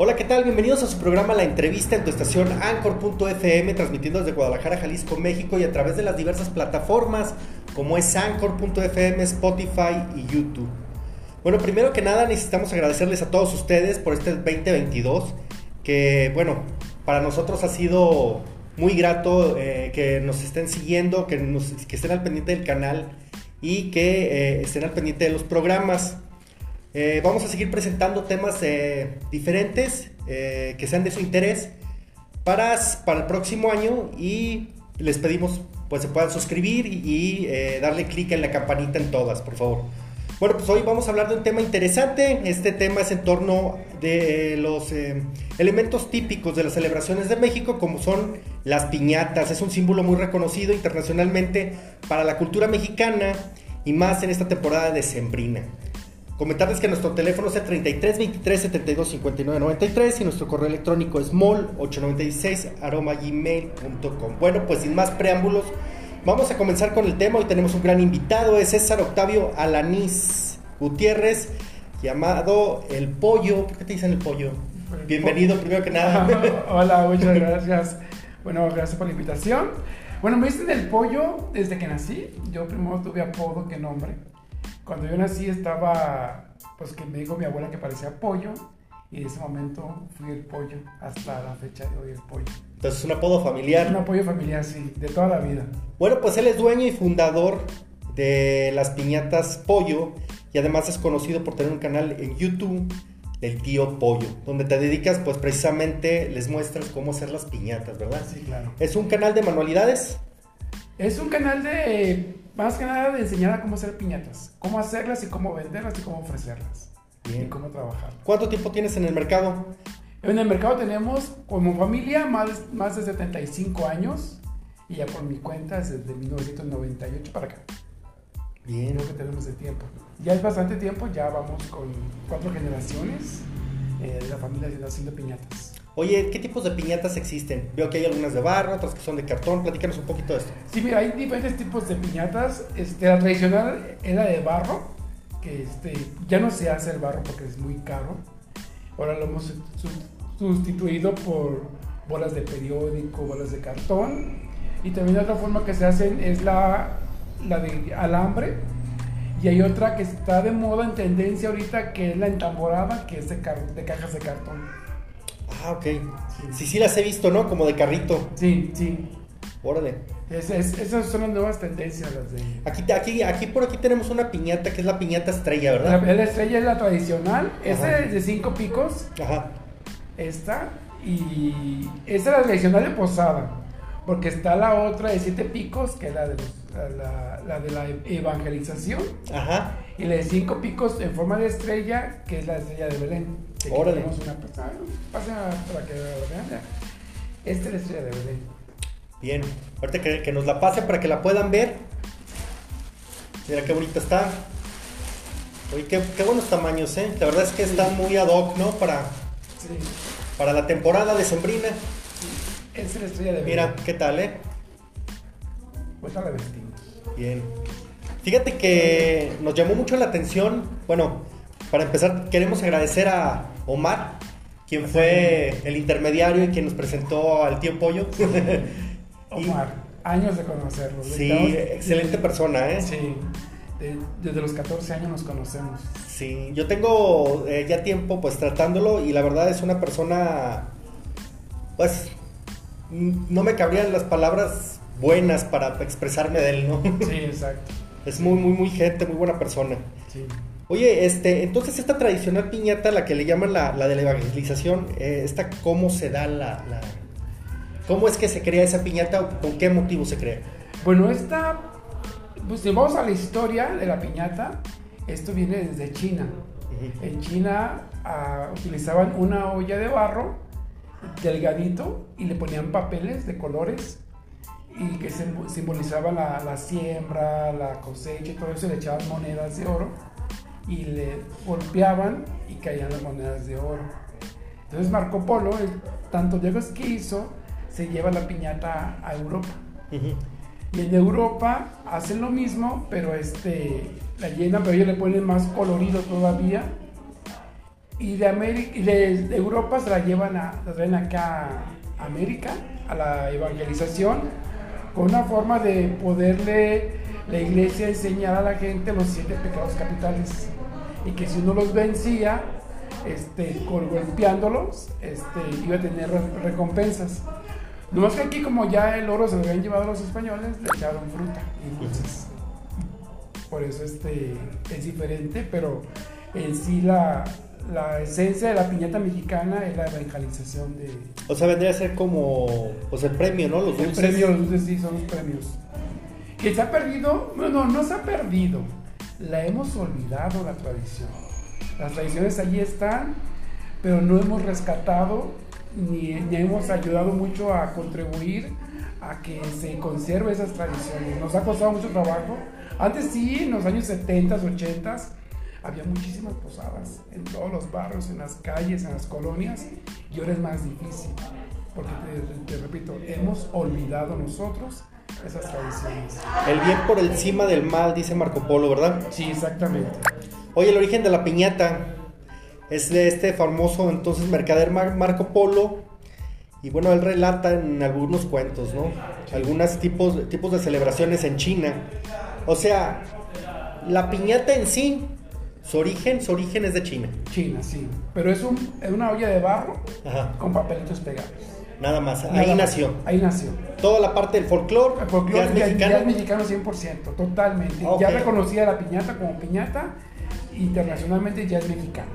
Hola, ¿qué tal? Bienvenidos a su programa La Entrevista en tu estación Anchor.fm, transmitiendo desde Guadalajara, Jalisco, México y a través de las diversas plataformas como es Anchor.fm, Spotify y YouTube. Bueno, primero que nada necesitamos agradecerles a todos ustedes por este 2022, que bueno, para nosotros ha sido muy grato eh, que nos estén siguiendo, que, estén al pendiente del canal y que eh, estén al pendiente de los programas. Eh, vamos a seguir presentando temas eh, diferentes eh, que sean de su interés para, para el próximo año y les pedimos pues se puedan suscribir y, y, darle clic en la campanita en todas, por favor. Bueno, pues hoy vamos a hablar de un tema interesante. Este tema es en torno de los elementos típicos de las celebraciones de México, como son las piñatas. Es un símbolo muy reconocido internacionalmente para la cultura mexicana y más en esta temporada de Sembrina. Comentarles que nuestro teléfono es el 33 23 72 59 93 y nuestro correo electrónico es mol896 gmail.com. Bueno, pues sin más preámbulos, vamos a comenzar con el tema. Hoy tenemos un gran invitado, es César Octavio Alanís Gutiérrez, llamado El Pollo. ¿Por qué te dicen el Pollo? Bienvenido, primero que nada. Hola, muchas gracias. Bueno, gracias por la invitación. Bueno, me dicen el pollo desde que nací. Yo primero tuve apodo que nombre. Cuando yo nací estaba, pues que me dijo mi abuela que parecía pollo y en ese momento fui el pollo hasta la fecha de hoy el pollo. Entonces, un apodo familiar. Un apodo familiar, sí, de toda la vida. Bueno, pues él es dueño y fundador de las piñatas Pollo y además es conocido por tener un canal en YouTube del tío Pollo, donde te dedicas, pues precisamente les muestras cómo hacer las piñatas, ¿verdad? Sí, claro. ¿Es un canal de manualidades? Es un canal de más que nada de enseñar a cómo hacer piñatas, cómo hacerlas y cómo venderlas y cómo ofrecerlas. Bien. Y cómo trabajar. ¿Cuánto tiempo tienes en el mercado? En el mercado tenemos como familia más, más de 75 años y ya por mi cuenta desde 1998 para acá. Bien. Creo que tenemos el tiempo. Ya es bastante tiempo, ya vamos con cuatro generaciones eh, de la familia haciendo piñatas. Oye, ¿qué tipos de piñatas existen? Veo que hay algunas de barro, otras que son de cartón. Platícanos un poquito de esto. Sí, mira, hay diferentes tipos de piñatas. Este, la tradicional era de barro, que este, ya no se hace el barro porque es muy caro. Ahora lo hemos sustituido por bolas de periódico, bolas de cartón. Y también otra forma que se hacen es la, la de alambre. Y hay otra que está de moda en tendencia ahorita, que es la entamborada, que es de cajas de cartón. Ah, ok. Sí. sí, las he visto, ¿no? Como de carrito. Sí, sí. Órale. Es, es, esas son las nuevas tendencias. Las de... aquí, aquí, aquí por aquí tenemos una piñata que es la piñata estrella, ¿verdad? La, la estrella es la tradicional. Esta es de cinco picos. Ajá. Esta. Y esta es la tradicional de posada. Porque está la otra de siete picos, que es la de, los, la, la, de la evangelización. Ajá. Y la de cinco picos en forma de estrella, que es la estrella de Belén. Órale. Tenemos una persona. Pasa para que lo vean. Esta es la estrella de Belén. Bien. Ahorita que, que nos la pase para que la puedan ver. Mira qué bonita está. Oye, qué, qué, buenos tamaños, ¿eh? La verdad es que están muy ad hoc, ¿no? Para, sí. para la temporada de Sembrina. Es la estrella de. Mira, ¿qué tal, eh? Pues la vestimos. Bien. Fíjate que nos llamó mucho la atención. Bueno, para empezar, queremos agradecer a Omar, quien fue el intermediario y quien nos presentó al tío Pollo. Omar, y, años de conocerlo. Sí, excelente persona, ¿eh? Sí, de, desde los 14 años nos conocemos. Sí, yo tengo eh, ya tiempo pues tratándolo y la verdad es una persona, pues, no me cabrían las palabras buenas para expresarme de él, ¿no? Sí, exacto. Es muy, muy, muy gente, muy buena persona. Sí. Oye, este, entonces esta tradicional piñata, la que le llaman la, la de la evangelización, eh, esta cómo se da la, la, ¿Cómo es que se crea esa piñata o con qué motivo se crea? Bueno, esta, pues si vamos a la historia de la piñata, esto viene desde China. Uh -huh. En China uh, utilizaban una olla de barro delgadito y le ponían papeles de colores y que simbolizaban la, la siembra, la cosecha y todo eso, le echaban monedas de oro y le golpeaban y caían las monedas de oro. Entonces Marco Polo, el, tanto lejos que hizo, se lleva la piñata a Europa. Uh -huh. Y en Europa hacen lo mismo, pero este, la llenan, pero ellos le ponen más colorido todavía. y de, América, y de, Europa se la llevan a, la traen acá a América, a la evangelización, con una forma de poderle la iglesia enseñar a la gente los siete pecados capitales. Y que si uno los vencía, este, golpeándolos, este, iba a tener recompensas. No es que aquí como ya el oro se lo habían llevado los españoles, le echaron fruta y dulces. Por eso este, es diferente, pero en sí la, la esencia de la piñata mexicana es la evangelización de... O sea, vendría a ser como, pues el premio, ¿no? Los dulces. El premio, los dulces sí, son los premios. Que se ha perdido, no, no, no se ha perdido, la hemos olvidado la tradición. Las tradiciones allí están, pero no hemos rescatado ni, ni hemos ayudado mucho a contribuir a que se conserve esas tradiciones. Nos ha costado mucho trabajo. Antes sí, en los años 70, 80, había muchísimas posadas en todos los barrios, en las calles, en las colonias, y ahora es más difícil, porque te, repito, hemos olvidado nosotros esas tradiciones. El bien por encima del mal, dice Marco Polo, ¿verdad? Sí, exactamente. Oye, el origen de la piñata es de este famoso entonces mercader Marco Polo. Y bueno, él relata en algunos cuentos, ¿no? Algunos tipos, tipos de celebraciones en China. O sea, la piñata en sí su origen, su origen es de China. China, sí. Pero es, un, una olla de barro con papelitos pegados. Nada más, ahí nació. Ahí nació. Toda la parte del folclore. El folclore es mexicano. Ya es mexicano 100%, totalmente. Ya reconocía la piñata como piñata, internacionalmente ya es mexicana.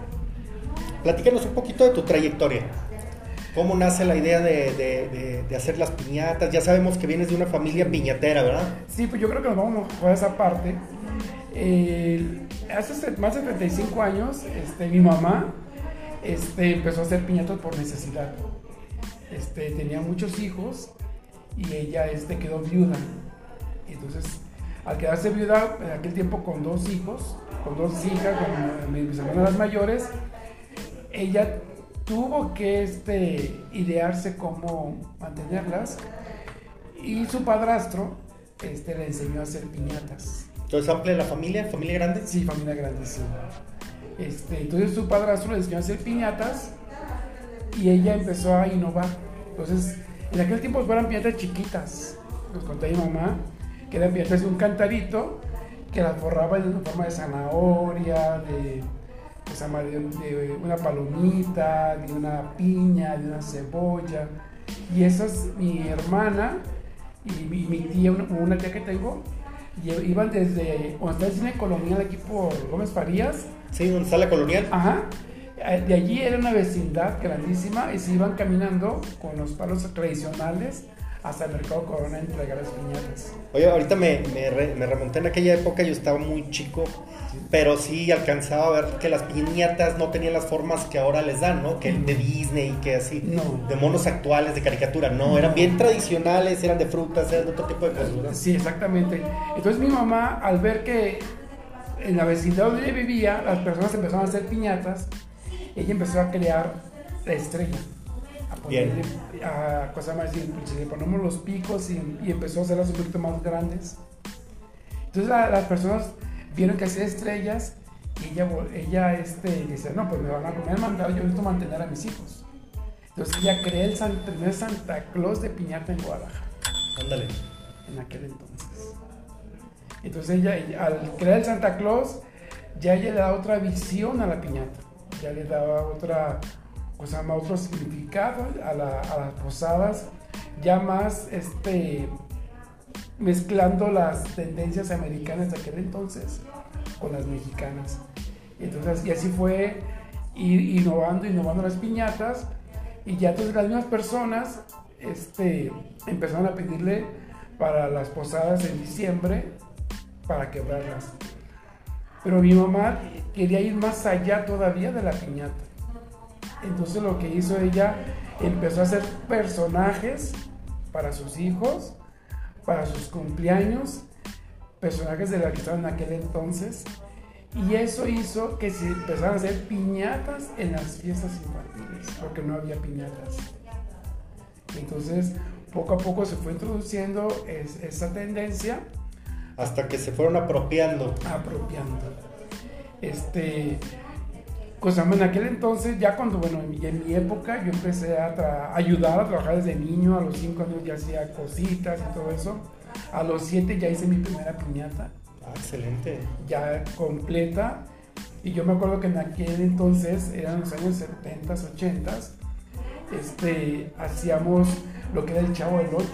Platícanos un poquito de tu trayectoria. ¿Cómo nace la idea de, de, hacer las piñatas? Ya sabemos que vienes de una familia piñatera, ¿verdad? Sí, pues yo creo que nos vamos a esa parte. hace más de 35 años, este, mi mamá este, empezó a hacer piñatas por necesidad. Este, tenía muchos hijos y ella este, quedó viuda. Entonces, al quedarse viuda en aquel tiempo con dos hijos, con dos hijas, con mis hermanas mayores, ella tuvo que este, idearse cómo mantenerlas y su padrastro este, le enseñó a hacer piñatas. Entonces, amplia la familia, familia grande. Sí, familia grande, sí. Este, entonces su padrastro le enseñó a hacer piñatas y ella empezó a innovar. Entonces, en aquel tiempo eran piñatas chiquitas. Nos conté mi mamá que eran piñatas de un cantarito que las forraba en forma de zanahoria, de de, una palomita, de una piña, de una cebolla. Y esas, mi hermana y mi, tía, una, tía que tengo, iban desde cuando está el cine colonial aquí por Gómez Farías. Sí, donde está la colonial. Ajá. Eh, de allí era una vecindad grandísima y se iban caminando con los palos tradicionales hasta el mercado Corona a entregar las piñatas. Oye, ahorita me, me, remonté en aquella época, yo estaba muy chico, pero sí alcanzaba a ver que las piñatas no tenían las formas que ahora les dan, ¿no? Que de Disney, que así, de monos actuales, de caricatura, no, eran bien tradicionales, eran de frutas, eran de otro tipo de cosas. Sí, exactamente. Entonces mi mamá, al ver que en la vecindad donde ella vivía, las personas empezaron a hacer piñatas, ella empezó a crear la estrella ponerle a cosa más simple. Le ponemos los picos y, empezó a hacerlas un poquito más grandes. Entonces las personas vieron que hacía estrellas y ella, ella este, dice, no, pues me van a comer mandado, yo necesito mantener a mis hijos. Entonces ella crea el primer Santa Claus de piñata en Guadalajara. Ándale. En aquel entonces. Entonces ella, al crear el Santa Claus, ya ella le da otra visión a la piñata. Ya le daba otra, pues llama otro significado a, las posadas, ya más este, mezclando las tendencias americanas de aquel entonces con las mexicanas. Entonces, y así fue ir innovando, innovando las piñatas, y ya entonces las mismas personas este, empezaron a pedirle para las posadas en diciembre para quebrarlas. Pero mi mamá quería ir más allá todavía de la piñata. Entonces lo que hizo ella, empezó a hacer personajes para sus hijos, para sus cumpleaños, personajes de la que estaban en aquel entonces. Y eso hizo que se empezaran a hacer piñatas en las fiestas infantiles, porque no había piñatas. Entonces, poco a poco se fue introduciendo esa tendencia. Hasta que se fueron apropiando. Apropiando. Este, Pues en aquel entonces, ya cuando, bueno, en mi, en mi época, yo empecé a ayudar a trabajar desde niño, a los 5 años ya hacía cositas y todo eso. A los 7 ya hice mi primera piñata, Ah, excelente. ya completa. Y yo me acuerdo que en aquel entonces, eran los años 70, 80, este, hacíamos lo que era el Chavo del 8.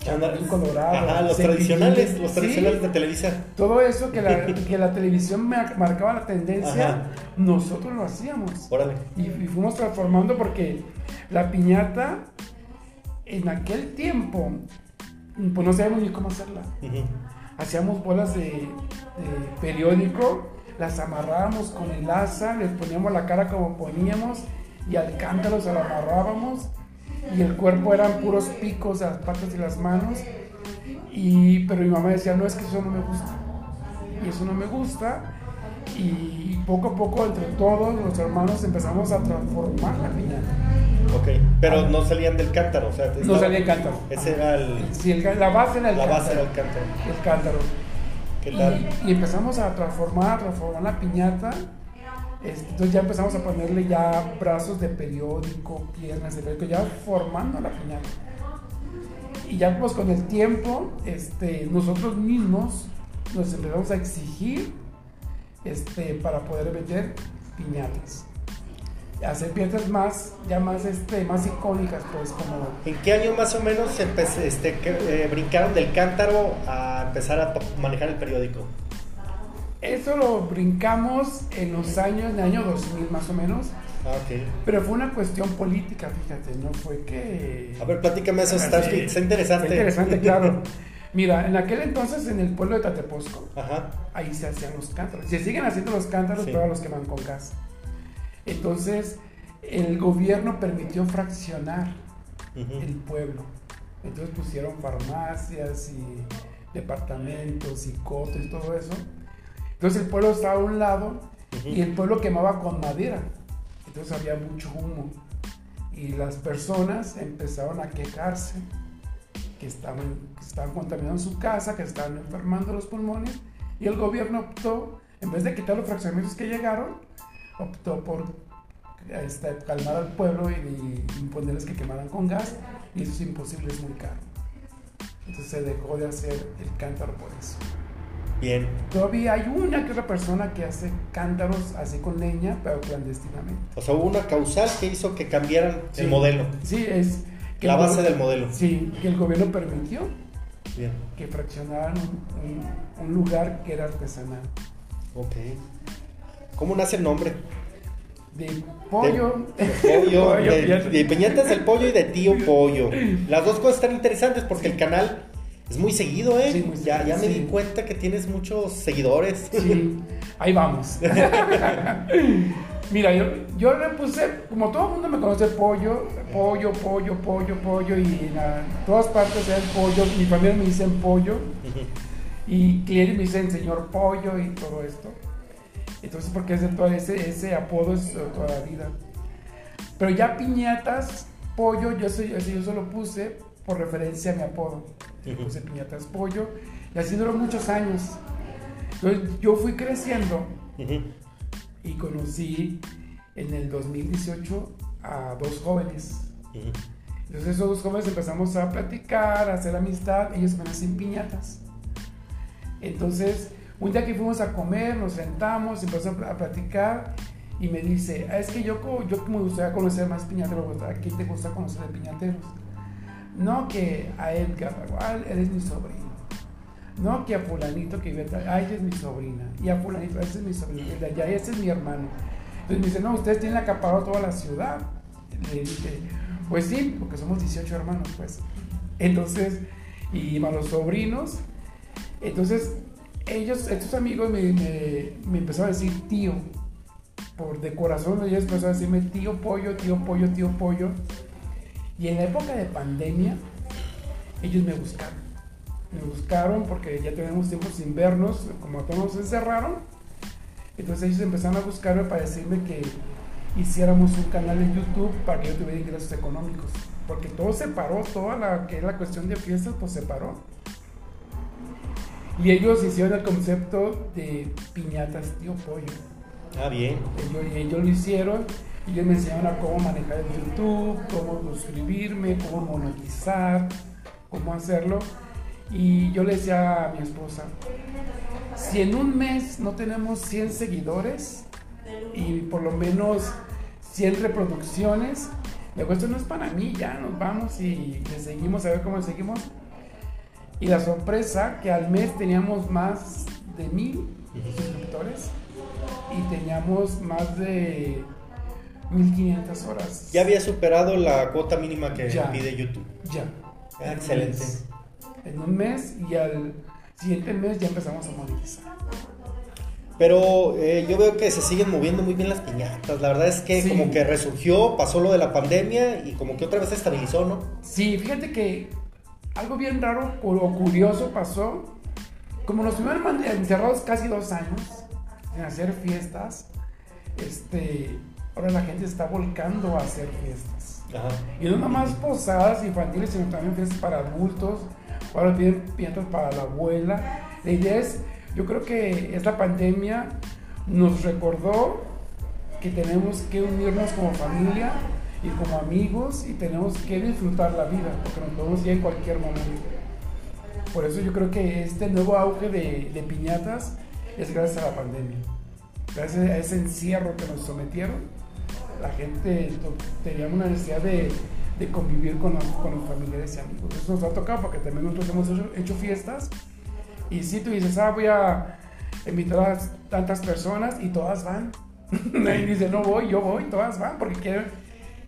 Chapulín Colorado. Ajá, los tradicionales, los Sí, tradicionales de Televisa. todo eso que la, que la televisión mar- marcaba la tendencia, Ajá. nosotros lo hacíamos. Órale. Y, y fuimos transformando porque la piñata, en aquel tiempo, pues no sabíamos ni cómo hacerla. Hacíamos bolas de, de periódico, las amarrábamos con el asa, les poníamos la cara como poníamos y al cántaro se la amarrábamos y el cuerpo eran puros picos las patas y las manos. Y, pero mi mamá decía, no, es que eso no me gusta. Y eso no me gusta. Y poco a poco, entre todos los hermanos, empezamos a transformar la piñata. Ok. Pero no salían del cántaro. O sea, No estaba- salía el cántaro. Ese era el. Sí, el- la base era el La cántaro. base era el cántaro. El cántaro. ¿Qué tal? Y, y empezamos a transformar, a transformar la piñata. Entonces ya empezamos a ponerle ya brazos de periódico, piernas de periódico, ya formando la piñata. Y ya pues con el tiempo, este, nosotros mismos nos empezamos a exigir este, para poder vender piñatas. Hacer piñatas más, ya más, este, más icónicas, pues como ¿En qué año más o menos este, que, eh, brincaron del cántaro a empezar a manejar el periódico? Eso lo brincamos en los años, en el año 2000 más o menos, Ah, pero fue una cuestión política, fíjate, no fue que... A ver, platícame eso, está, Sí, está interesante. Está interesante, claro. Mira, en aquel entonces en el pueblo de Tateposco, Ajá. ahí se hacían los cántaros. Se siguen haciendo los cántaros, Sí. pero los queman con gas. Entonces, el gobierno permitió fraccionar el pueblo. Entonces pusieron farmacias y departamentos y cotos y todo eso. Entonces el pueblo estaba a un lado y el pueblo quemaba con madera. Entonces había mucho humo. Y las personas empezaron a quejarse que estaban, que estaban contaminando su casa, que estaban enfermando los pulmones. Y el gobierno optó, en vez de quitar los fraccionamientos que llegaron, optó por este, calmar al pueblo y, y imponerles que quemaran con gas. Y eso es imposible, es muy caro. Entonces se dejó de hacer el cántaro por eso. Bien. Todavía hay una que otra persona que hace cántaros así con leña, pero clandestinamente. O sea, hubo una causal que hizo que cambiaran Sí. el modelo. Sí, es... que La base del modelo. Sí, que el gobierno permitió Bien. que fraccionaran un, lugar que era artesanal. Ok. ¿Cómo nace el nombre? De pollo. De pollo, Pollo, de, de Peñatas del Pollo y de Tío Pollo. Las dos cosas están interesantes porque el canal es muy seguido, ¿eh? Sí, muy ya, ya me seguido, di cuenta que tienes muchos seguidores. Sí, ahí vamos. Mira, yo, yo le puse, como todo el mundo me conoce, pollo, pollo, pollo, pollo, pollo, y en la- todas partes hay pollo. Mi familia me dicen pollo, y clientes me dicen señor pollo y todo esto. Entonces, porque ese, todo ese, ese apodo es toda la vida. Pero ya piñatas, pollo, yo, soy, así yo solo puse por referencia a mi apodo. Ujú. puse piñatas pollo, y así duró muchos años. Entonces, yo fui creciendo y conocí en el 2018 a dos jóvenes. Entonces esos dos jóvenes empezamos a platicar, a hacer amistad, ellos me hacen piñatas. Entonces, un día que fuimos a comer, nos sentamos, empezamos a platicar y me dice, "Ah, es que yo, yo me gustaría conocer más piñateros, ¿a quién te gusta conocer de piñateros? No que a Edgar, ah, eres mi sobrino. No que a fulanito que vive ella es mi sobrina. Y a fulanito, ese es mi sobrino. Allá, ese es mi hermano. Entonces me dice, no, ustedes tienen acaparado toda la ciudad. Le dije, pues sí, porque somos 18 hermanos, pues. Entonces, y a los sobrinos. Entonces, ellos, estos amigos me, me, me empezaron a decir tío. Por de corazón, ellos empezaron a decirme tío pollo, tío pollo, tío pollo. Y en la época de pandemia, ellos me buscaron. Me buscaron porque ya tenemos tiempo sin vernos, como todos nos encerraron. Entonces ellos empezaron a buscarme para decirme que hiciéramos un canal en YouTube para que yo tuviera ingresos económicos. Porque todo se paró, toda la que es la cuestión de fiestas, pues se paró. Y ellos hicieron el concepto de piñatas tío pollo. Ah, bien. Ellos, ellos lo hicieron y ellos me enseñaron a cómo manejar el YouTube, cómo suscribirme, cómo monetizar, cómo hacerlo. Y yo le decía a mi esposa, si en un mes no tenemos 100 seguidores y por lo menos 100 reproducciones, luego esto no es para mí, ya nos vamos y le seguimos a ver cómo seguimos. Y la sorpresa que al mes teníamos más de mil suscriptores y teníamos más de 1500 horas. Ya había superado la cuota mínima que Ya. pide YouTube. Ya. Ah, excelente. mes. En un mes y al siguiente mes ya empezamos a monetizar. Pero eh, yo veo que se siguen moviendo muy bien las piñatas. La verdad es que Sí. como que resurgió, pasó lo de la pandemia y como que otra vez se estabilizó, ¿no? Sí, fíjate que algo bien raro o curioso pasó. Como nos tuvieron encerrados casi dos años en hacer fiestas, este, ahora la gente está volcando a hacer fiestas. Ajá. Y no nomás posadas infantiles, sino también fiestas para adultos. Ahora tienen piñatas para la abuela. La idea es, yo creo que esta pandemia nos recordó que tenemos que unirnos como familia y como amigos y tenemos que disfrutar la vida, porque nos podemos ir en cualquier momento. Por eso yo creo que este nuevo auge de, de piñatas es gracias a la pandemia. Gracias a ese encierro que nos sometieron, la gente teníamos una necesidad de, de convivir con los, con los familiares y amigos. Eso nos ha tocado porque también nosotros hemos hecho, hecho fiestas y si tú dices, ah, voy a invitar a tantas personas y todas van. Nadie dice, no voy, yo voy, todas van porque quieren,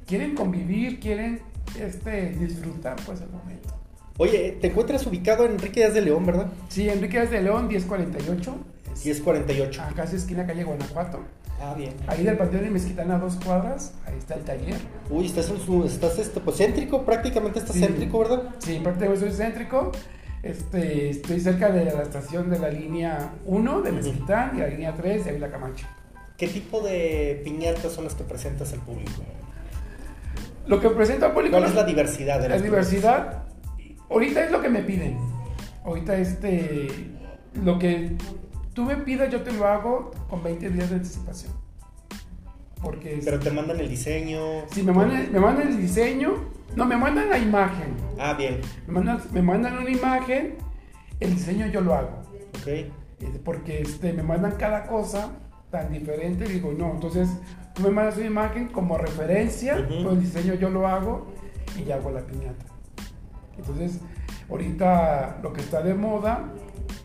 quieren convivir, quieren este, disfrutar pues el momento. Oye, te encuentras ubicado en Enrique Díaz de León, ¿verdad? Sí, Enrique de León, 1048. es 1048. Acá es esquina calle Guanajuato. Ah, bien. Ahí del Panteón de Mezquitana a dos cuadras, ahí está el taller. Uy, estás, en su- estás este, pues, céntrico, prácticamente estás Sí. céntrico, ¿verdad? Sí, prácticamente soy céntrico. Este, estoy cerca de la estación de la línea 1 de Mezquitán y la línea 3 de Ávila Camacho. ¿Qué tipo de piñatas son las que presentas al público? Lo que presento al público ¿Cuál es la diversidad de la diversidad. Ahorita es lo que me piden. Ahorita este lo que tú me pidas yo te lo hago con 20 días de anticipación. Porque Pero te mandan el diseño. si me mandan, me mandan el diseño, no me mandan la imagen. Ah, bien. Me mandan, me mandan una imagen, el diseño yo lo hago. Ok. Porque este, me mandan cada cosa tan diferente. Digo, no, entonces tú me mandas una imagen como referencia, Ujú. pero el diseño yo lo hago y ya hago la piñata. Entonces, ahorita lo que está de moda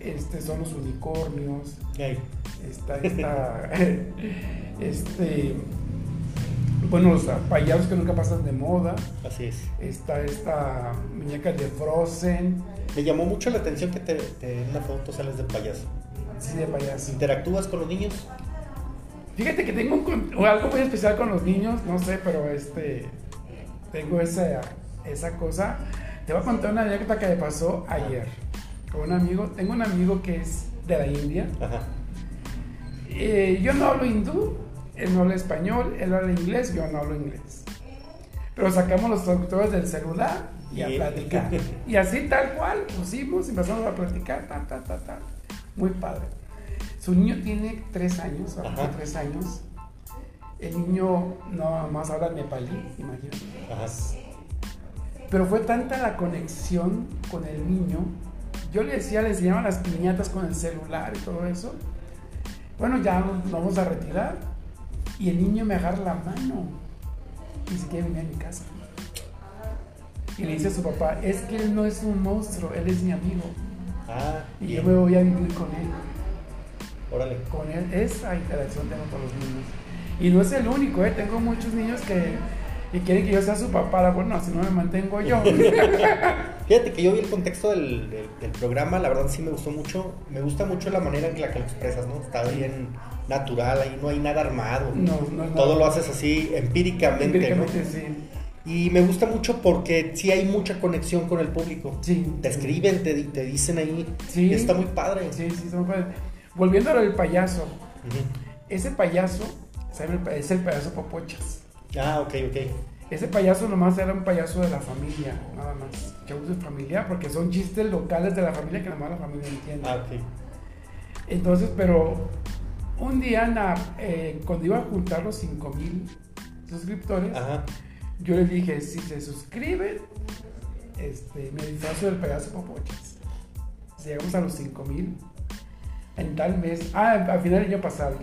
este, son los unicornios. Ahí. Está esta. este. Bueno, los payasos que nunca pasan de moda. Así es. Está esta muñeca de Frozen. Me llamó mucho la atención que te, te- en una foto sales de payaso. Sí, de payaso. ¿Interactúas con los niños? Fíjate que tengo un algo muy especial con los niños, no sé, pero este tengo esa, esa cosa. Te voy a contar una anécdota que me pasó ayer con un amigo. Tengo un amigo que es de la India. Ajá. Eh, yo no hablo hindú, él no habla español, él habla inglés, yo no hablo inglés. Pero sacamos los traductores del celular y a Y- platicar. Y así tal cual, pusimos, empezamos a platicar, ta, ta, ta, ta. Muy padre. Su niño tiene tres años, va a cumplir Ajá. tres años. El niño no más habla nepalí, imagínate. Ajá. Pero fue tanta la conexión con el niño. Yo le decía, le enseñaba las piñatas con el celular y todo eso. Bueno, ya nos vamos a retirar. Y el niño me agarra la mano. Y se quiere venir a mi casa. Y le dice a su papá, es que él no es un monstruo, él es mi amigo. Ah, Y bien. yo me voy a vivir con él. Órale. Con él, esa interacción tengo con los niños. Y no es el único, ¿eh? tengo muchos niños que, que quieren que yo sea su papá. Bueno, si no me mantengo yo. Fíjate que yo vi el contexto del, del- del programa, la verdad sí me gustó mucho. Me gusta mucho la manera en la que lo expresas, ¿no? Está bien natural, ahí no hay nada armado. No, no es Todo lo haces así empíricamente, Empíricamente, ¿no? sí. Y me gusta mucho porque sí hay mucha conexión con el público. Sí. Te escriben, te, te dicen ahí. Sí. Está muy padre. Sí, sí, está muy padre. Volviendo a lo del payaso. Ese payaso, Es el payaso Popochas. Ah, ok, ok. Ese payaso nomás era un payaso de la familia, nada más. Shows de familia, porque son chistes locales de la familia que nada más la familia entiende. Ah, ok. Entonces, pero un día, Ana, eh, cuando iba a juntar los 5000 suscriptores, Ajá. yo les dije: si se suscriben, este, me disfrazo del pedazo popochas. Si llegamos a los 5000 en tal mes, ah, al final del año pasado,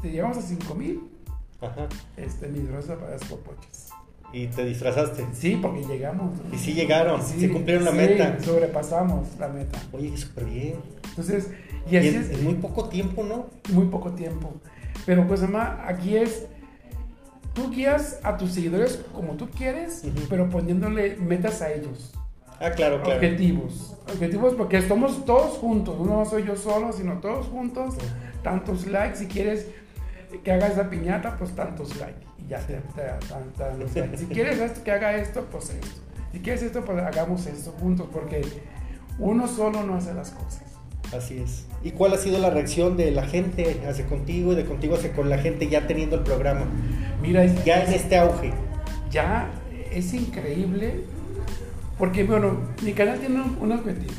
si llegamos a 5000, Ajá. este, disfrazo del payaso popochas. Y te disfrazaste. Sí, porque llegamos. Y sí llegaron, Sí, cumplieron la sí, meta. Sobrepasamos la meta. Oye, súper bien. Entonces, y Y así en, es. en muy poco tiempo, ¿no? muy poco tiempo. Pero pues además aquí es, tú guías a tus seguidores como tú quieres, pero poniéndole metas a ellos. Ah, claro, claro. Objetivos. Objetivos porque estamos todos juntos, no soy yo solo, sino todos juntos. Tantos likes, si quieres que haga esa piñata, pues tantos likes. Y ya te, dan los likes. Si quieres esto, que haga esto, pues esto. Si quieres esto, pues hagamos esto juntos, porque uno solo no hace las cosas. Así es. ¿Y cuál ha sido la reacción de la gente hacia contigo y de contigo hacia con la gente ya teniendo el programa? Mira, es- Ya en este auge. ya es increíble porque, bueno, mi canal tiene un, un objetivo,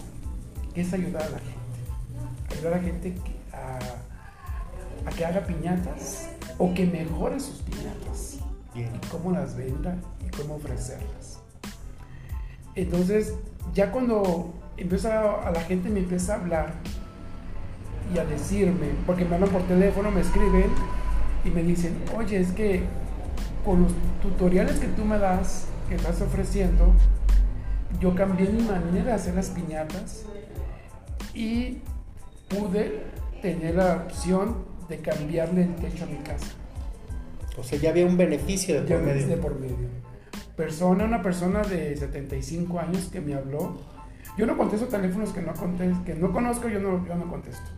que es ayudar a la gente. Ayudar a la gente que- a, que haga piñatas o que mejore sus piñatas. Bien. Y cómo las venda y cómo ofrecerlas. Entonces, ya cuando empieza a la gente me empieza a hablar y a decirme, porque me hablan por teléfono, me escriben y me dicen, oye, es que con los tutoriales que tú me das, que estás ofreciendo, yo cambié mi manera de hacer las piñatas y pude tener la opción de cambiarle el techo a mi casa. O sea, ya había un beneficio de por medio. de por medio. Persona, una persona de 75 años que me habló. Yo no contesto teléfonos que no, contesto, que no conozco, yo no, yo no contesto.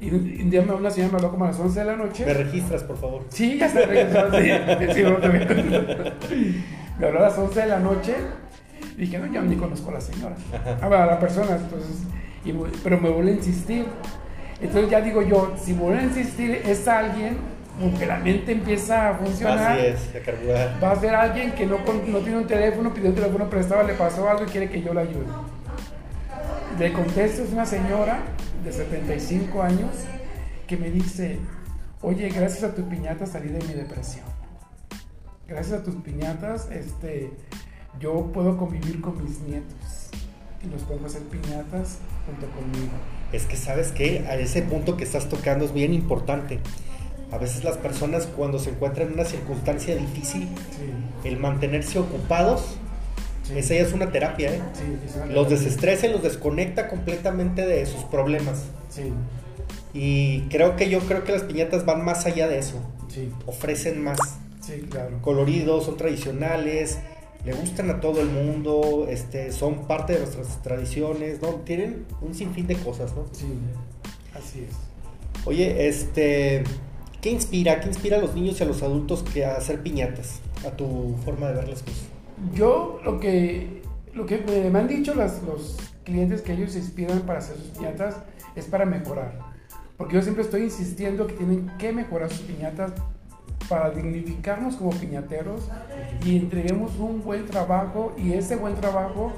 Y un día me- una señora me habló como a las 11 de la noche. Me registras, por favor. Sí, ya está regresado. Sí, sí. Me habló a las 11 de la noche. Y dije, no, yo ni conozco a la señora. Ajá. A la persona, entonces. y pero me vuelve a insistir. Entonces ya digo yo, si vuelve a insistir, es alguien, como que la mente empieza a funcionar. Así es, a carburar. Va a ser alguien que no, no tiene un teléfono, pidió un teléfono prestado, le pasó algo y quiere que yo le ayude. Le contesto, es una señora de 75 años que me dice, oye, gracias a tu piñata salí de mi depresión. Gracias a tus piñatas, este, yo puedo convivir con mis nietos y los puedo hacer piñatas junto conmigo. Es que sabes que a ese punto que estás tocando es bien importante. A veces las personas cuando se encuentran en una circunstancia difícil, Sí, el mantenerse ocupados, sí, esa ya es una terapia, ¿eh? sí, Los desestresa y los desconecta completamente de sus problemas. Sí, Y creo que yo creo que las piñatas van más allá de eso. sí, Ofrecen más claro. coloridos, son tradicionales, le gustan a todo el mundo, este, son parte de nuestras tradiciones, ¿no? Tienen un sinfín de cosas, ¿no? Sí, así es. Oye, este, ¿qué inspira? ¿Qué inspira a los niños y a los adultos que a hacer piñatas? A tu forma de ver las cosas. Yo lo que, lo que me, han dicho las- los clientes que ellos se inspiran para hacer sus piñatas es para mejorar. Porque yo siempre estoy insistiendo que tienen que mejorar sus piñatas para dignificarnos como piñateros y entreguemos un buen trabajo y ese buen trabajo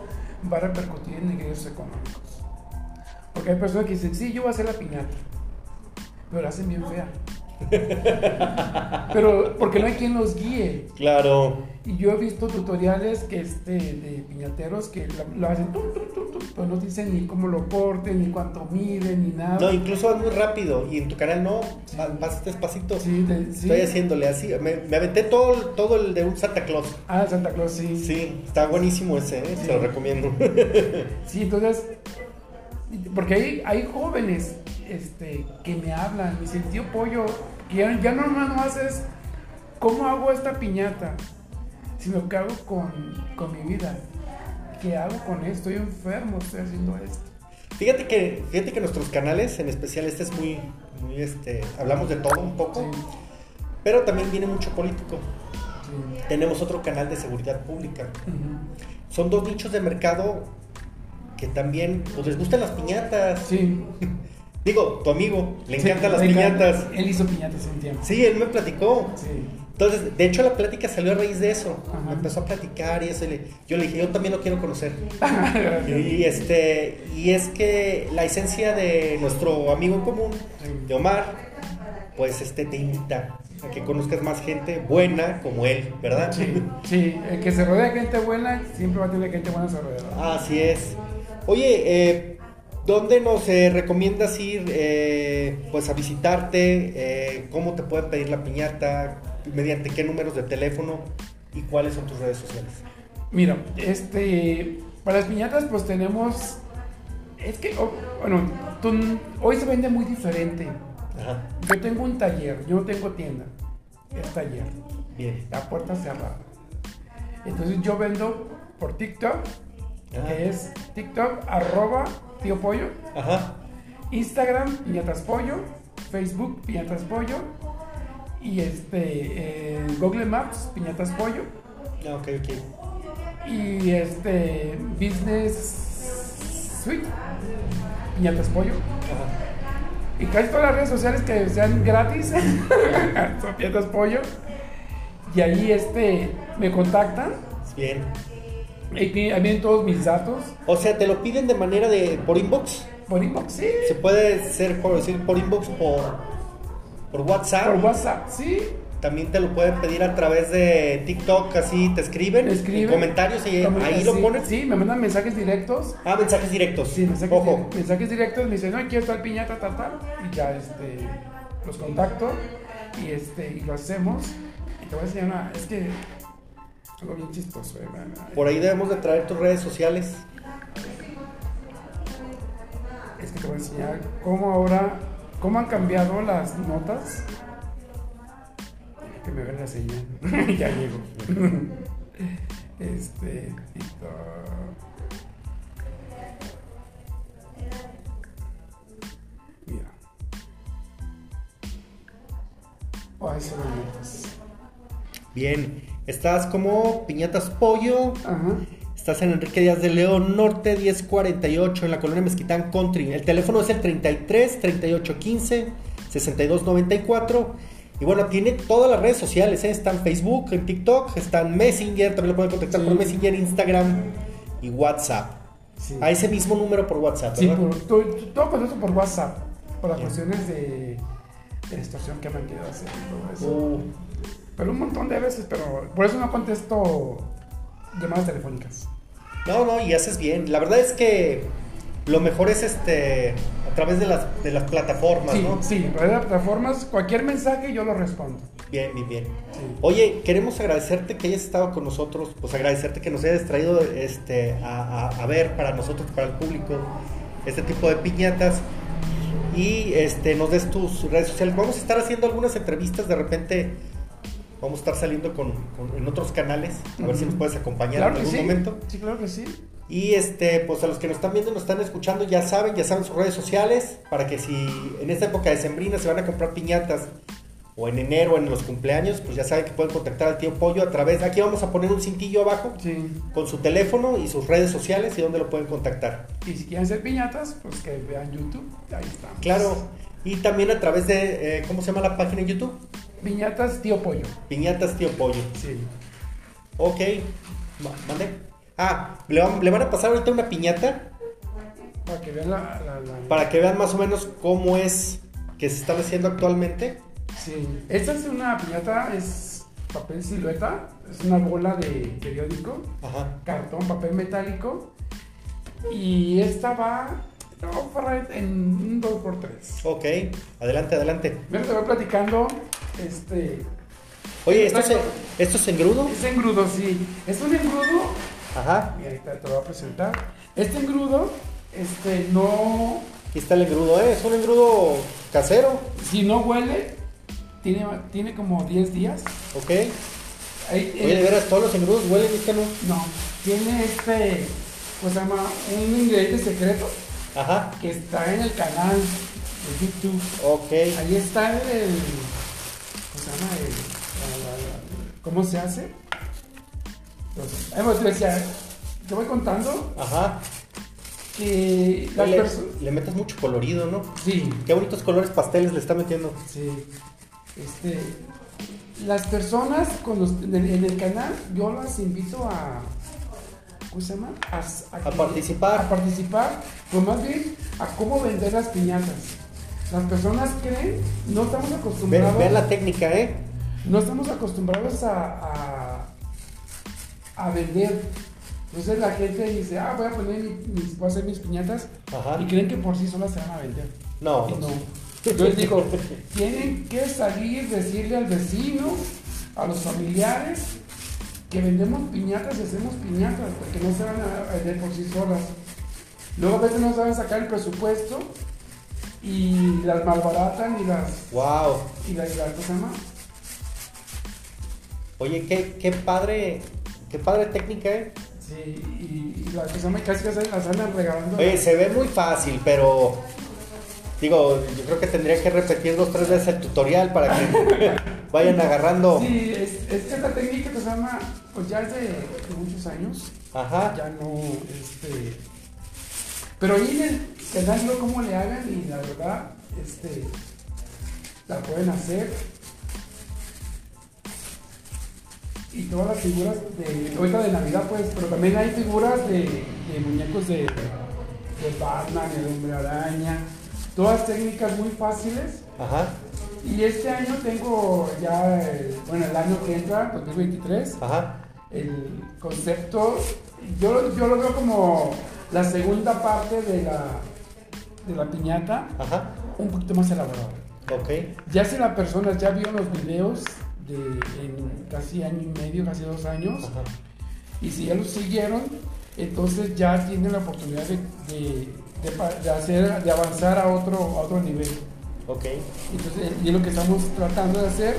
va a repercutir en ingresos económicos. Porque hay personas que dicen, sí, yo voy a hacer la piñata, pero la hacen bien fea. pero porque no hay quien los guíe. Claro. Y yo he visto tutoriales que este, de piñateros que lo, hacen, tum, tum, tum, tum, pero no dicen ni cómo lo corten, ni cuánto miden, ni nada. No, incluso vas muy rápido y en tu canal no, Sí. va- vas despacito. Sí, de- sí. Estoy haciéndole así, me, me aventé todo, el- todo el de un Santa Claus. Ah, Santa Claus, sí. sí. Sí, está buenísimo ese, ¿eh? Sí. se lo recomiendo. entonces, porque hay, hay jóvenes este, que me hablan, me dicen, tío Pollo, que ya, ya no nomás es cómo hago esta piñata, sino que hago con, con mi vida. ¿Qué hago con esto? Estoy enfermo, estoy haciendo esto. Fíjate que, fíjate que nuestros canales, en especial este es muy, muy este, hablamos de todo un poco, Sí, pero también viene mucho político. sí. Tenemos otro canal de seguridad pública. Son dos nichos de mercado que también, pues les gustan las piñatas. Sí. Digo, tu amigo, le Sí, encantan las piñatas. Él hizo piñatas un tiempo. Sí, él me platicó. Sí. Entonces, de hecho, la plática salió a raíz de eso. Ajá. Me empezó a platicar y eso. y le- yo le dije, yo también lo quiero conocer. Y, este, y es que la esencia de nuestro amigo común, de Omar, pues este te invita a que conozcas más gente buena como él, ¿verdad? Sí, sí, el que se rodea de gente buena siempre va a tener gente buena a su alrededor. Así es. Oye, eh, ¿dónde nos eh, recomiendas ir eh, pues a visitarte? Eh, ¿Cómo te pueden pedir la piñata? ¿Mediante qué números de teléfono? ¿Y cuáles son tus redes sociales? Mira, este, para las piñatas pues tenemos, es que, oh, bueno, tú- hoy se vende muy diferente. Ajá, Yo tengo un taller, yo no tengo tienda, es taller, bien. la puerta cerrada. Entonces yo vendo por TikTok, Ajá. que es TikTok arroba tío pollo, Ajá, Instagram piñatas pollo, Facebook piñatas pollo. Y este en Google Maps piñatas pollo. Ah, ok, ok. y este Business Suite piñatas pollo. Ajá. y casi todas las redes sociales que sean gratis. Son piñatas pollo. Y ahí este me contactan. Bien. Ahí vienen todos mis datos O sea, te lo piden de manera de por inbox. por inbox sí Se puede ser por decir por inbox por por WhatsApp. por WhatsApp sí También te lo pueden pedir a través de TikTok, así te escriben, escriben. en comentarios y ahí lo pones. Sí, me mandan mensajes directos. Ah, mensajes directos. Sí, mensajes, Ojo. di- mensajes directos. Me dicen, no, quiero estar piñata, tal, tal. Y ya este, los contacto y, este, y lo hacemos. Y te voy a enseñar una. Es que. Algo bien chistoso. eh, man. Por ahí debemos de traer tus redes sociales. Es que te voy a enseñar cómo ahora. Cómo han cambiado las notas. Que me ven la señal. ya llego. este. Mira. Se ven notas. Bien. Estás como Piñatas Pollo. Ajá. Estás en Enrique Díaz de León Norte 1048 en la colonia Mezquitán Country. El teléfono es el 33 38 15 62 94. Y bueno, tiene todas las redes sociales, ¿eh? está en Facebook, en TikTok, está en Messenger, también lo pueden contactar Sí. por Messenger, Instagram y WhatsApp. Sí. A ese mismo número por WhatsApp, Sí, ¿verdad? por, todo, todo por WhatsApp. Por las cuestiones de, de extorsión que han querido hacer y todo eso. Uh, Pero un montón de veces, pero por eso no contesto llamadas telefónicas. no, no, y haces bien. La verdad es que lo mejor es este a través de las, de las plataformas, Sí, ¿no? sí, por las plataformas, cualquier mensaje yo lo respondo. Bien, bien, bien. Sí. Oye, queremos agradecerte que hayas estado con nosotros, pues agradecerte que nos hayas traído este, a, a- a ver para nosotros, para el público, este tipo de piñatas y este, nos des tus redes sociales. Vamos a estar haciendo algunas entrevistas, de repente vamos a estar saliendo con, con- en otros canales, a ver si nos puedes acompañar Claro en algún sí. momento. Sí, claro que sí. Y este, pues a los que nos están viendo, nos están escuchando, ya saben, ya saben sus redes sociales, para que si en esta época de sembrina se van a comprar piñatas, o en enero, en los cumpleaños, pues ya saben que pueden contactar al tío Pollo a través, aquí vamos a poner un cintillo abajo, Sí. con su teléfono y sus redes sociales y dónde lo pueden contactar. Y si quieren ser piñatas, pues que vean YouTube. Ahí estamos. Claro, y también a través de, eh, ¿cómo se llama la página en YouTube? Piñatas Tío Pollo. Piñatas Tío Pollo. Sí. Ok, Ma- mande. Ah, le van, le van a pasar ahorita una piñata Para que vean la. la- la- para que vean más o menos cómo es que se están haciendo actualmente. Sí. Esta es una piñata, es papel silueta. Es una bola de periódico. Ajá. cartón, papel metálico. Y esta va no, en un 2x3. Ok, adelante, adelante. Mira, te voy platicando. Este. Oye, ¿esto es, ¿esto es engrudo? Es engrudo, sí. Es un engrudo. Ajá, Y ahorita te lo voy a presentar. Este engrudo, este, no. aquí está el engrudo, ¿eh? Es un engrudo casero, Si no huele, tiene, tiene como 10 días. ok. Ahí- Oye, de veras, todos los engrudos huelen, ¿viste no? No, tiene este. Pues se llama un ingrediente secreto Ajá, que está en el canal de YouTube. ok. Ahí está el. ¿Cómo se llama? El- la- la- la- ¿Cómo se hace? Entonces, te decía, te voy contando Ajá. que las Le, le metes mucho colorido, ¿no? Sí, Qué bonitos colores pasteles le está metiendo. sí. Este. las personas con los- en, el, en el canal, yo las invito a. ¿Cómo se llama? A, A participar. A participar, pues más bien a cómo vender las piñatas. Las personas creen, no estamos acostumbrados. la técnica, ¿eh? No estamos acostumbrados a, a, a vender. Entonces la gente dice, ah, voy a poner mi- mis, voy a hacer mis piñatas Ajá. y creen que por sí solas se van a vender. No. Y no. Entonces digo, tienen que salir, decirle al vecino, a los familiares, que vendemos piñatas y hacemos piñatas, porque no se van a vender por sí solas. Luego a veces no saben sacar el presupuesto y las malbaratan y las, Wow. y las, y las- ¿cómo se llama? Oye, qué, qué padre, qué padre técnica, ¿eh? Sí, y, y las llaman casi las andan regalando. Oye, se ve muy fácil, pero digo, yo creo que tendría que repetir dos tres veces el tutorial para que vayan agarrando. Sí, es, es que esta técnica que se llama, pues ya es de, de muchos años. Ajá. ya no, este... Pero ahí en el canal yo cómo le hagan y la verdad, este, la pueden hacer. Y todas las figuras de, ahorita de Navidad pues, pero también hay figuras de, de muñecos de, de Batman, el hombre araña, todas técnicas muy fáciles. Ajá. Y este año tengo ya, el- bueno, el año que entra, 2023, Ajá. el concepto, yo, yo lo veo como la segunda parte de la, de la piñata, Ajá. un poquito más elaborada. Ok. Ya si la persona ya vio los videos de en casi año y medio, casi dos años, Ajá. y si ya los siguieron, entonces ya tienen la oportunidad de, de- de pa- de hacer, de avanzar a otro, a otro nivel. Ok. Entonces, y es lo que estamos tratando de hacer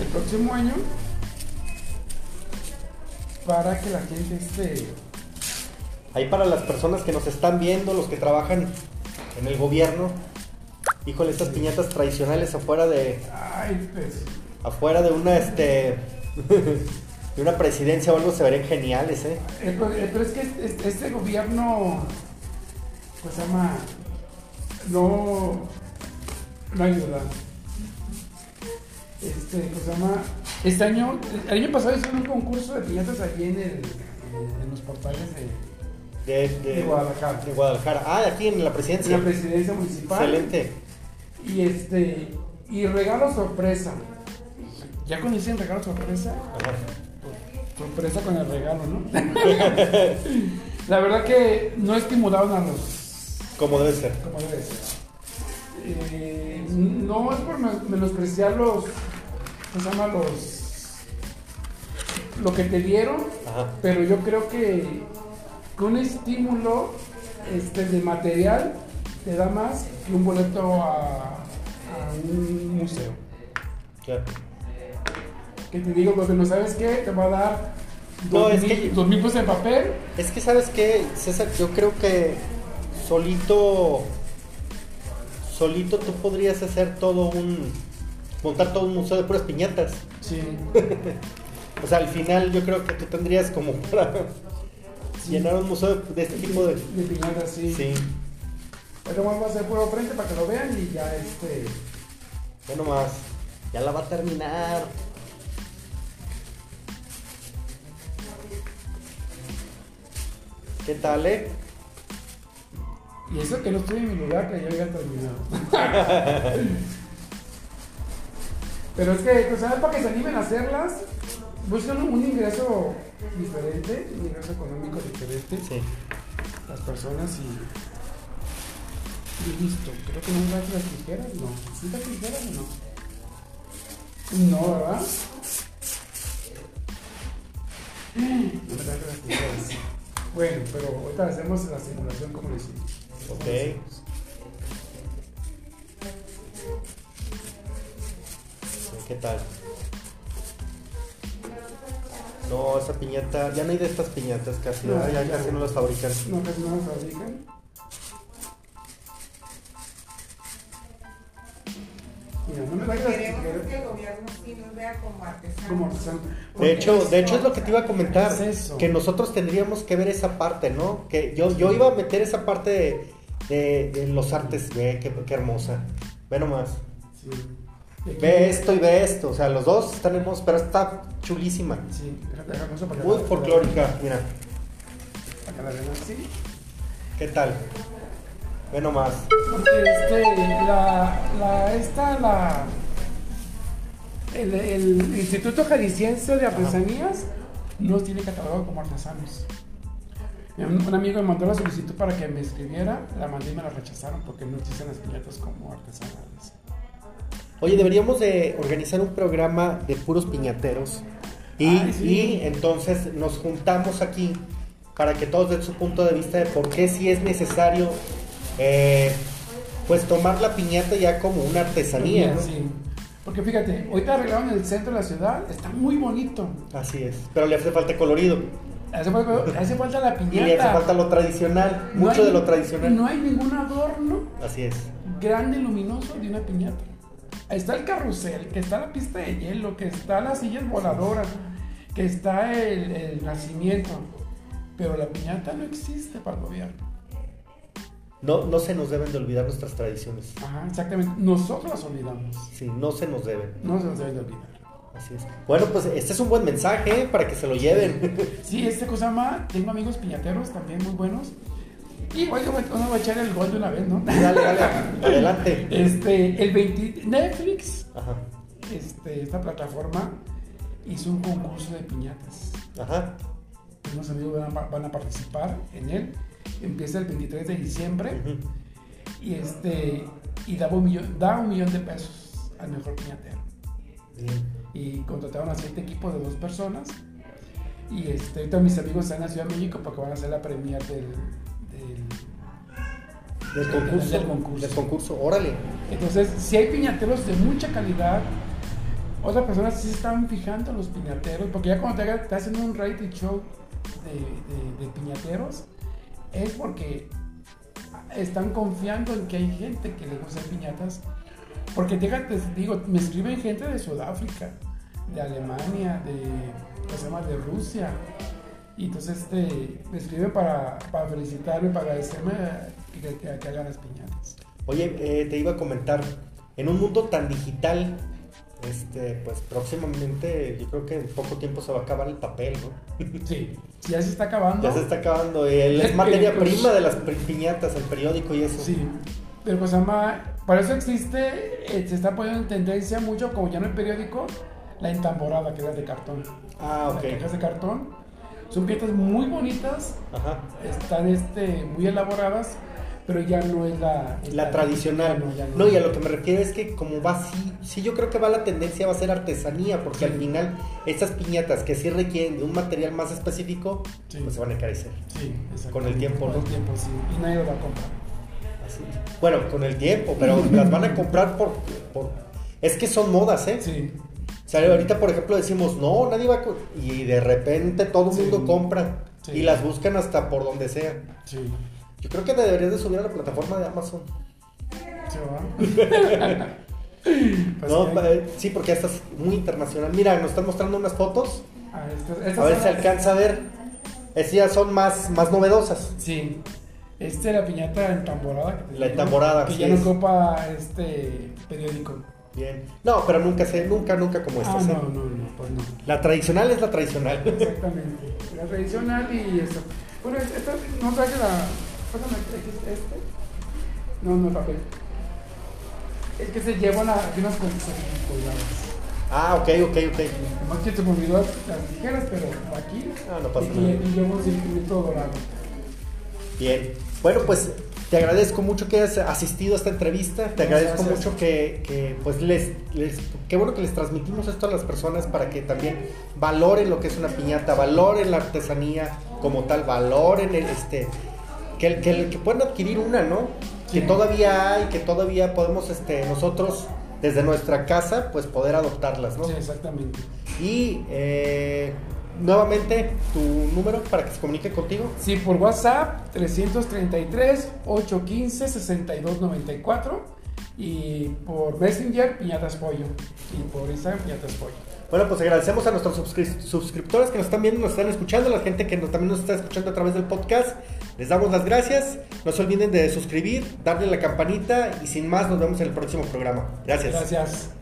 el próximo año para que la gente esté. Ahí para las personas que nos están viendo, los que trabajan en el gobierno, híjole, estas piñatas tradicionales afuera de Ay, pues. afuera de una este de una presidencia o algo se verían geniales, ¿eh? eh, Pero, eh, pero es que este, este gobierno, pues llama, no, no ayuda. Este, pues llama, este año, el año pasado hicieron un concurso de piñatas allí en, el, en los portales de, De, de- De Guadalajara. De Guadalajara. Ah, aquí en la en presidencia. la presidencia municipal. Excelente. Y este, y regalo sorpresa. Ya cuando dicen regalo sorpresa, Ajá. sorpresa con el regalo, ¿no? La verdad que no estimularon a los Como debe ser. como debe ser. Eh, no es por men- menospreciar los, ¿cómo se llama? Los, lo que te dieron, Ajá. pero yo creo que, que un estímulo este, de material te da más que un boleto a, a un museo. Claro. Que te digo, porque no sabes qué, te va a dar No, dos, es mil, que- dos mil pesos en papel. Es que sabes qué, César, yo creo que solito solito tú podrías hacer todo un montar todo un museo de puras piñatas. Sí. O sea, al final yo creo que tú tendrías como para llenar un museo de, este tipo de De piñatas, sí. Sí. Ahorita vamos a hacer puro frente para que lo vean y ya este. Bueno más. Ya la va a terminar. ¿Qué tal, eh? Y eso que no estoy en mi lugar, que ya había terminado. Pero es que, pues, ¿sabes? Para que se animen a hacerlas, buscan un ingreso diferente, un ingreso económico diferente, Sí. las personas y. Y listo. Creo que no me traje las tijeras, no. ¿Sí las tijeras o no? No, ¿verdad? No me traje las tijeras. Bueno, pero ahorita hacemos la simulación como lo hicimos. Ok. ¿Qué tal? No, esa piñata, ya no hay de estas piñatas casi, No, ya ya casi no. las fabrican. No, casi no las fabrican. Mira, no me traje las Queremos que el gobierno sí nos vea como artesanos. como artesano. De hecho, de hecho es lo que te iba a comentar, Es que nosotros tendríamos que ver esa parte, ¿no? Que yo, yo iba a meter esa parte de, de- de los artes, ve, qué, qué hermosa. Ve nomás. Sí. Ve esto y ve esto. O sea, los dos están hermosos, pero está chulísima. Sí, eso para Muy la- folclórica, mira. Que la vean así. ¿Qué tal? Ve nomás. Porque este, la, la, esta, la, el, el Instituto Jalisciense de Artesanías nos tiene catalogado como artesanos. Un, un amigo me mandó la solicitud para que me escribiera, la mandé y me la rechazaron porque no existen las como artesanales. Oye, deberíamos de organizar un programa de puros piñateros. Y, Ay, sí. y entonces nos juntamos aquí para que todos den su punto de vista de por qué si es necesario eh, pues tomar la piñata ya como una artesanía. ¿no? Sí. Porque fíjate, ahorita arreglaron el centro de la ciudad, está muy bonito. Así es. Pero le hace falta colorido. Hace falta, hace falta la Y piñata. le hace falta lo tradicional. No mucho hay- de lo tradicional. No hay ningún adorno Así es. grande y luminoso de una piñata. Está el carrusel, que está la pista de hielo, que está las sillas voladoras, que está el, el nacimiento. Pero la piñata no existe para el gobierno. No, no se nos deben de olvidar nuestras tradiciones. Ajá, exactamente. Nosotros las olvidamos. Sí, no se nos deben. No se nos debe de olvidar. Así es. Bueno, pues este es un buen mensaje ¿eh? para que se lo lleven. Sí, este cosa más, tengo amigos piñateros también muy buenos. Y oye, uno va a echar el gol de una vez, ¿no? dale, dale, adelante. Este, el 20, Netflix, Ajá, este, esta plataforma, hizo un concurso de piñatas. ajá. Unos amigos van a, van a participar en él. Empieza el 23 de diciembre y, este, y da, un millón, da un millón de pesos al mejor piñatero. Bien. Y contrataron a siete equipos de dos personas. Y este, ahorita mis amigos están en la Ciudad de México porque van a hacer la premier del, del- concurso. del concurso. Del concurso, órale. Entonces, si hay piñateros de mucha calidad, otras personas sí se están fijando en los piñateros, porque ya cuando te, te hacen un reality show de, de- de piñateros, es porque están confiando en que hay gente que le gusta piñatas. Porque déjate, digo, me escriben gente de Sudáfrica, de Alemania, de, ¿cómo se llama? de Rusia. Y entonces este, me escriben para, para felicitarme, para agradecerme que, que- que hagan las piñatas. Oye, eh, te iba a comentar, en un mundo tan digital, este, pues próximamente, yo creo que en poco tiempo se va a acabar el papel, ¿no? Sí, ya se está acabando. Ya se está acabando. es materia prima de las pi- piñatas, el periódico y eso. Sí, pero pues ama, para eso existe, eh, se está poniendo en tendencia mucho, como ya no el periódico, la entamborada, que es la de cartón. Ah, Las ok. cajas de cartón. Son piezas muy bonitas, Ajá. están este, muy elaboradas, pero ya no es la... La tradicional. No, ya no. No, y a lo que me refiero es que como va así, sí yo creo que va la tendencia va a ser artesanía, porque Sí. al final estas piñatas que sí requieren de un material más específico, Sí. pues se van a encarecer. Sí, exacto. Con el tiempo, Con ¿no? el tiempo, sí. Y nadie lo va a comprar. Así. Bueno, con el tiempo, pero las van a comprar por, por... Es que son modas, ¿eh? Sí, sea, ahorita por ejemplo decimos, no, nadie va a... co-", Y de repente todo el Sí. mundo compra. Sí. Y las buscan hasta por donde sea. sí. Yo creo que deberías de subir a la plataforma de Amazon. ¿Se va? Pues no, sí. eh, sí, porque esta es muy internacional. Mira, nos están mostrando unas fotos. Ah, estas- A ver si las- alcanza a ver. Estas ya son más, más novedosas. Sí. Esta es la piñata entamborada. Que La entamborada, Que ya no ocupa este periódico. Bien. No, pero nunca sé, nunca, nunca como Ah, estas. ¿eh? no, no, no, pues no. La tradicional es la tradicional. Exactamente. La tradicional y eso. Bueno, es- esta no traje la. Pásame este. este. No, no papel. Es que se llevan a, aquí unas cosas colgadas. ah, ok, ok, ok. Más que se me olvidó las tijeras, pero aquí. Ah, no pasa y, nada. Y llevo un circulito dorado. Bien. Bueno, pues te agradezco mucho que hayas asistido a esta entrevista. Te Muchas agradezco gracias. mucho que, que, pues les, les... Qué bueno que les transmitimos esto a las personas para que también valoren lo que es una piñata, valoren la artesanía como tal, valoren el, este... Que, que, que puedan adquirir una, ¿no? Sí. Que todavía hay, que todavía podemos este, nosotros desde nuestra casa pues poder adoptarlas, ¿no? Sí, exactamente. Y eh, nuevamente tu número para que se comunique contigo. Sí, por WhatsApp 333-815-6294 y por Messenger Piñatas Pollo y por Instagram Piñatas Pollo. Bueno, pues agradecemos a nuestros suscri- suscriptores que nos están viendo, nos están escuchando, la gente que no- también nos está escuchando a través del podcast. Les damos las gracias. No se olviden de suscribir, darle la campanita y sin más nos vemos en el próximo programa. Gracias. Gracias.